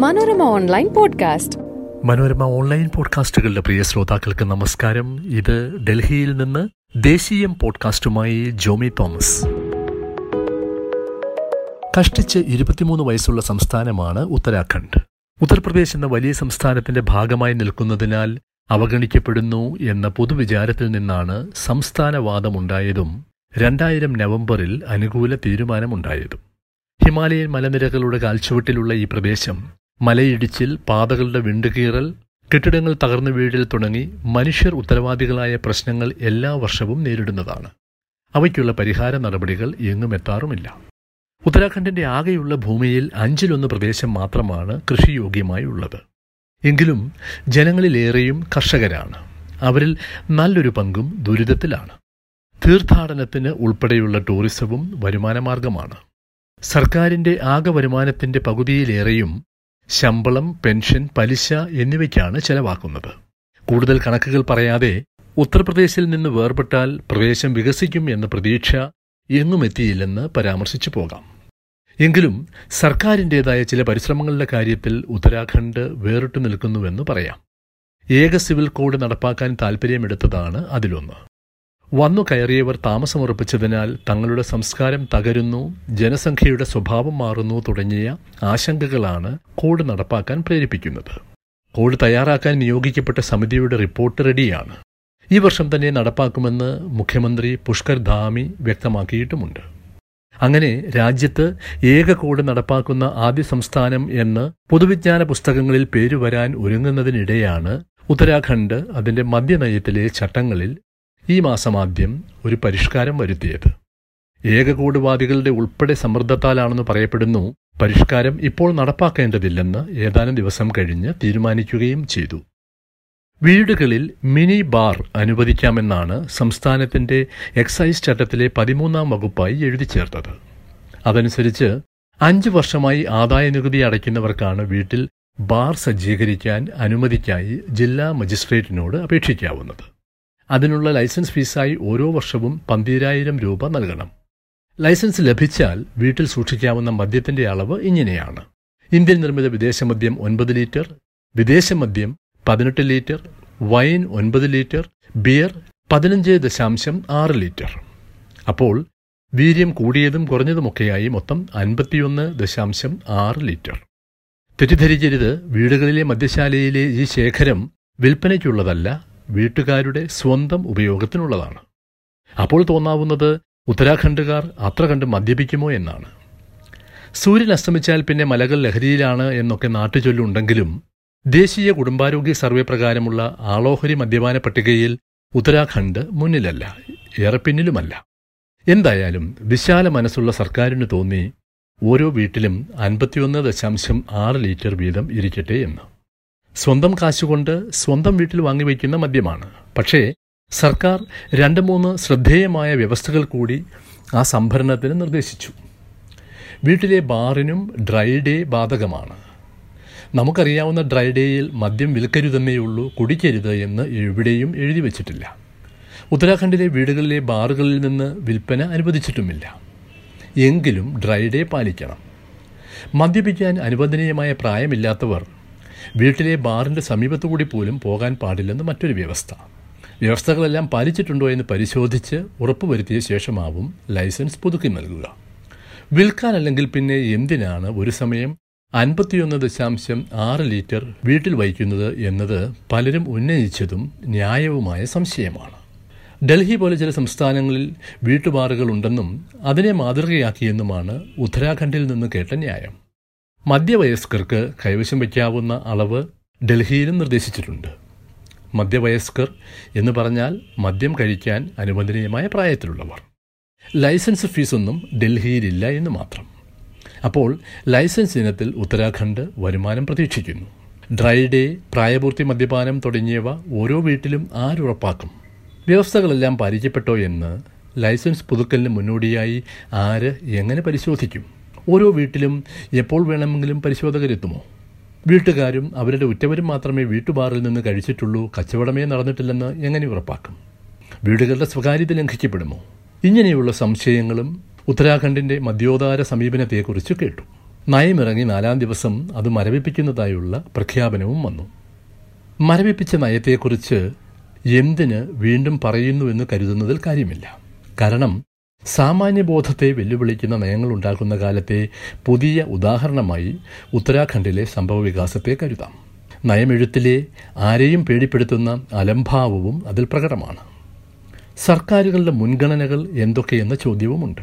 Manorama online podcast. Manorama online പോഡ്കാസ്റ്റുകളുടെ പ്രിയ ശ്രോതാക്കൾക്ക് നമസ്കാരം. ഇത് ഡൽഹിയിൽ നിന്ന് ദേശീയം പോഡ്കാസ്റ്റുമായി ജോമി തോമസ്. കഷ്ടിച്ച് ഇരുപത്തിമൂന്ന് വയസ്സുള്ള സംസ്ഥാനമാണ് ഉത്തരാഖണ്ഡ്. ഉത്തർപ്രദേശ് എന്ന വലിയ സംസ്ഥാനത്തിന്റെ ഭാഗമായി നിൽക്കുന്നതിനാൽ അവഗണിക്കപ്പെടുന്നു എന്ന പൊതുവിചാരത്തിൽ നിന്നാണ് സംസ്ഥാനവാദമുണ്ടായതും രണ്ടായിരം നവംബറിൽ അനുകൂല തീരുമാനമുണ്ടായതും. ഹിമാലയൻ മലനിരകളുടെ കാൽച്ചുവട്ടിലുള്ള ഈ പ്രദേശം മലയിടിച്ചിൽ പാതകളുടെ വിണ്ടുകീറൽ കെട്ടിടങ്ങൾ തകർന്നു വീഴൽ തുടങ്ങി മനുഷ്യർ ഉത്തരവാദികളായ പ്രശ്നങ്ങൾ എല്ലാ വർഷവും നേരിടുന്നതാണ്. അവയ്ക്കുള്ള പരിഹാര നടപടികൾ എങ്ങും എത്താറുമില്ല. ഉത്തരാഖണ്ഡിന്റെ ആകെയുള്ള ഭൂമിയിൽ അഞ്ചിലൊന്ന് പ്രദേശം മാത്രമാണ് കൃഷിയോഗ്യമായി ഉള്ളത്. എങ്കിലും ജനങ്ങളിലേറെയും കർഷകരാണ്. അവരിൽ നല്ലൊരു പങ്കും ദുരിതത്തിലാണ്. തീർത്ഥാടനത്തിന് ഉൾപ്പെടെയുള്ള ടൂറിസവും വരുമാനമാർഗമാണ്. സർക്കാരിന്റെ ആകെ വരുമാനത്തിന്റെ പകുതിയിലേറെയും ശമ്പളം പെൻഷൻ പലിശ എന്നിവയ്ക്കാണ് ചെലവാക്കുന്നത്. കൂടുതൽ കണക്കുകൾ പറയാതെ ഉത്തർപ്രദേശിൽ നിന്ന് വേർപെട്ടാൽ പ്രദേശം വികസിക്കും എന്ന പ്രതീക്ഷ എങ്ങുമെത്തിയില്ലെന്ന് പരാമർശിച്ചു പോകാം. എങ്കിലും സർക്കാരിന്റെതായ ചില പരിശ്രമങ്ങളുടെ കാര്യത്തിൽ ഉത്തരാഖണ്ഡ് വേറിട്ടു നിൽക്കുന്നുവെന്ന് പറയാം. ഏക സിവിൽ കോഡ് നടപ്പാക്കാൻ താൽപ്പര്യമെടുത്തതാണ് അതിലൊന്ന്. വന്നു കയറിയവർ താമസമുറപ്പിച്ചതിനാൽ തങ്ങളുടെ സംസ്കാരം തകരുന്നു ജനസംഖ്യയുടെ സ്വഭാവം മാറുന്നു തുടങ്ങിയ ആശങ്കകളാണ് കോഡ് നടപ്പാക്കാൻ പ്രേരിപ്പിക്കുന്നത്. കോഡ് തയ്യാറാക്കാൻ നിയോഗിക്കപ്പെട്ട സമിതിയുടെ റിപ്പോർട്ട് റെഡിയാണ്. ഈ വർഷം തന്നെ നടപ്പാക്കുമെന്ന് മുഖ്യമന്ത്രി പുഷ്കർ ധാമി വ്യക്തമാക്കിയിട്ടുമുണ്ട്. അങ്ങനെ രാജ്യത്ത് ഏക കോഡ് നടപ്പാക്കുന്ന ആദ്യ സംസ്ഥാനം എന്ന് പൊതുവിജ്ഞാന പുസ്തകങ്ങളിൽ പേരുവരാൻ ഒരുങ്ങുന്നതിനിടെയാണ് ഉത്തരാഖണ്ഡ് അതിന്റെ മദ്യനയത്തിലെ ചട്ടങ്ങളിൽ ഈ മാസമാദ്യം ഒരു പരിഷ്കാരം വരുത്തിയത്. ഏകകൂടുവാദികളുടെ ഉൾപ്പെടെ സമ്മർദ്ദത്താലാണെന്ന് പറയപ്പെടുന്നു പരിഷ്കാരം ഇപ്പോൾ നടപ്പാക്കേണ്ടതില്ലെന്ന് ഏതാനും ദിവസം കഴിഞ്ഞ് തീരുമാനിക്കുകയും ചെയ്തു. വീടുകളിൽ മിനി ബാർ അനുവദിക്കാമെന്നാണ് സംസ്ഥാനത്തിന്റെ എക്സൈസ് ചട്ടത്തിലെ പതിമൂന്നാം വകുപ്പായി എഴുതി ചേർത്തത്. അതനുസരിച്ച് അഞ്ച് വർഷമായി ആദായ നികുതി അടയ്ക്കുന്നവർക്കാണ് വീട്ടിൽ ബാർ സജ്ജീകരിക്കാൻ അനുമതിക്കായി ജില്ലാ മജിസ്ട്രേറ്റിനോട് അപേക്ഷിക്കാവുന്നത്. അതിനുള്ള ലൈസൻസ് ഫീസായി ഓരോ വർഷവും പന്തിരായിരം രൂപ നൽകണം. ലൈസൻസ് ലഭിച്ചാൽ വീട്ടിൽ സൂക്ഷിക്കാവുന്ന മദ്യത്തിന്റെ അളവ് ഇങ്ങനെയാണ്. ഇന്ത്യൻ നിർമ്മിത വിദേശമദ്യം ഒൻപത് ലിറ്റർ വിദേശമദ്യം പതിനെട്ട് ലിറ്റർ വൈൻ ഒൻപത് ലിറ്റർ ബിയർ പതിനഞ്ച് ദശാംശം ആറ് ലിറ്റർ. അപ്പോൾ വീര്യം കൂടിയതും കുറഞ്ഞതുമൊക്കെയായി മൊത്തം അൻപത്തിയൊന്ന് ദശാംശം ആറ് ലിറ്റർ. തെറ്റിദ്ധരിക്കരുത്. വീടുകളിലെ മദ്യശാലയിലെ ഈ ശേഖരം വിൽപ്പനയ്ക്കുള്ളതല്ല വീട്ടുകാരുടെ സ്വന്തം ഉപയോഗത്തിനുള്ളതാണ്. അപ്പോൾ തോന്നാവുന്നത് ഉത്തരാഖണ്ഡുകാർ അത്ര കണ്ട് മദ്യപിക്കുമോ എന്നാണ്. സൂര്യൻ അസ്തമിച്ചാൽ പിന്നെ മലകൾ ലഹരിയിലാണ് എന്നൊക്കെ നാട്ടുചൊല്ലുണ്ടെങ്കിലും ദേശീയ കുടുംബാരോഗ്യ സർവേ പ്രകാരമുള്ള ആളോഹരി മദ്യപാന പട്ടികയിൽ ഉത്തരാഖണ്ഡ് മുന്നിലല്ല ഏറെ പിന്നിലുമല്ല. എന്തായാലും വിശാല മനസ്സുള്ള സർക്കാരിന് തോന്നി ഓരോ വീട്ടിലും അൻപത്തിയൊന്ന് ദശാംശം ആറ് ലിറ്റർ വീതം ഇരിക്കട്ടെ എന്ന്. സ്വന്തം കാശുകൊണ്ട് സ്വന്തം വീട്ടിൽ വാങ്ങിവയ്ക്കുന്ന മദ്യമാണ്. പക്ഷേ സർക്കാർ രണ്ട് മൂന്ന് ശ്രദ്ധേയമായ വ്യവസ്ഥകൾ കൂടി ആ സംഭരണത്തിന് നിർദ്ദേശിച്ചു. വീട്ടിലെ ബാറിനും ഡ്രൈ ഡേ ബാധകമാണ്. നമുക്കറിയാവുന്ന ഡ്രൈ ഡേയിൽ മദ്യം വിൽക്കരുതെന്നേയുള്ളൂ കുടിക്കരുത് എന്ന് എവിടെയും എഴുതി വച്ചിട്ടില്ല. ഉത്തരാഖണ്ഡിലെ വീടുകളിലെ ബാറുകളിൽ നിന്ന് വിൽപ്പന അനുവദിച്ചിട്ടുമില്ല. എങ്കിലും ഡ്രൈ ഡേ പാലിക്കണം. മദ്യപിക്കാൻ അനുവദനീയമായ പ്രായമില്ലാത്തവർ വീട്ടിലെ ബാറിന്റെ സമീപത്തുകൂടി പോലും പോകാൻ പാടില്ലെന്ന് മറ്റൊരു വ്യവസ്ഥ. വ്യവസ്ഥകളെല്ലാം പാലിച്ചിട്ടുണ്ടോ എന്ന് പരിശോധിച്ച് ഉറപ്പുവരുത്തിയ ശേഷമാവും ലൈസൻസ് പുതുക്കി നൽകുക. വിൽക്കാനല്ലെങ്കിൽ പിന്നെ എന്തിനാണ് ഒരു സമയം അൻപത്തിയൊന്ന് ദശാംശം ആറ് ലിറ്റർ വീട്ടിൽ വഹിക്കുന്നത് എന്നത് പലരും ഉന്നയിച്ചതും ന്യായവുമായ സംശയമാണ്. ഡൽഹി പോലെ ചില സംസ്ഥാനങ്ങളിൽ വീട്ടുബാറുകൾ ഉണ്ടെന്നും അതിനെ മാതൃകയാക്കിയെന്നുമാണ് ഉത്തരാഖണ്ഡിൽ നിന്ന് കേട്ട ന്യായം. മധ്യവയസ്കർക്ക് കൈവശം വയ്ക്കാവുന്ന അളവ് ഡൽഹിയിലും നിർദ്ദേശിച്ചിട്ടുണ്ട്. മധ്യവയസ്കർ എന്ന് പറഞ്ഞാൽ മദ്യം കഴിക്കാൻ അനുവദനീയമായ പ്രായത്തിലുള്ളവർ. ലൈസൻസ് ഫീസൊന്നും ഡൽഹിയിലില്ല എന്ന് മാത്രം. അപ്പോൾ ലൈസൻസ് ഇനത്തിൽ ഉത്തരാഖണ്ഡ് വരുമാനം പ്രതീക്ഷിക്കുന്നു. ഡ്രൈ ഡേ പ്രായപൂർത്തി മദ്യപാനം തുടങ്ങിയവ ഓരോ വീട്ടിലും ആരുറപ്പാക്കും. വ്യവസ്ഥകളെല്ലാം പാലിക്കപ്പെട്ടോ എന്ന് ലൈസൻസ് പുതുക്കലിന് മുന്നോടിയായി ആര് എങ്ങനെ പരിശോധിക്കും? ഓരോ വീട്ടിലും എപ്പോൾ വേണമെങ്കിലും പരിശോധകരെത്തുമോ? വീട്ടുകാരും അവരുടെ ഉറ്റവരും മാത്രമേ വീട്ടുബാറിൽ നിന്ന് കഴിച്ചിട്ടുള്ളൂ കച്ചവടമേ നടന്നിട്ടില്ലെന്ന് എങ്ങനെ ഉറപ്പാക്കും? വീടുകളുടെ സ്വകാര്യത ലംഘിക്കപ്പെടുമോ? ഇങ്ങനെയുള്ള സംശയങ്ങളും ഉത്തരാഖണ്ഡിന്റെ മദ്യോദാര സമീപനത്തെക്കുറിച്ച് കേട്ടു. നയമിറങ്ങി നാലാം ദിവസം അത് മരവിപ്പിക്കുന്നതായുള്ള പ്രഖ്യാപനവും വന്നു. മരവിപ്പിച്ച നയത്തെക്കുറിച്ച് എന്തിന് വീണ്ടും പറയുന്നു എന്ന് കരുതുന്നതിൽ കാര്യമില്ല. കാരണം സാമാന്യബോധത്തെ വെല്ലുവിളിക്കുന്ന നയങ്ങൾ ഉണ്ടാക്കുന്ന കാലത്തെ പുതിയ ഉദാഹരണമായി ഉത്തരാഖണ്ഡിലെ സംഭവവികാസത്തെ കരുതാം. നയമെഴുത്തിലെ ആരെയും പേടിപ്പെടുത്തുന്ന അലംഭാവവും അതിൽ പ്രകടമാണ്. സർക്കാരുകളുടെ മുൻഗണനകൾ എന്തൊക്കെയെന്ന ചോദ്യവുമുണ്ട്.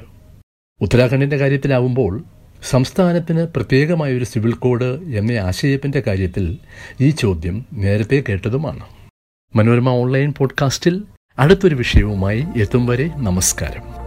ഉത്തരാഖണ്ഡിന്റെ കാര്യത്തിലാവുമ്പോൾ സംസ്ഥാനത്തിന് പ്രത്യേകമായൊരു സിവിൽ കോഡ് എന്ന ആശയത്തിന്റെ കാര്യത്തിൽ ഈ ചോദ്യം നേരത്തെ കേട്ടതുമാണ്. മനോരമ ഓൺലൈൻ പോഡ്കാസ്റ്റിൽ അടുത്തൊരു വിഷയവുമായി എത്തും വരെ നമസ്കാരം.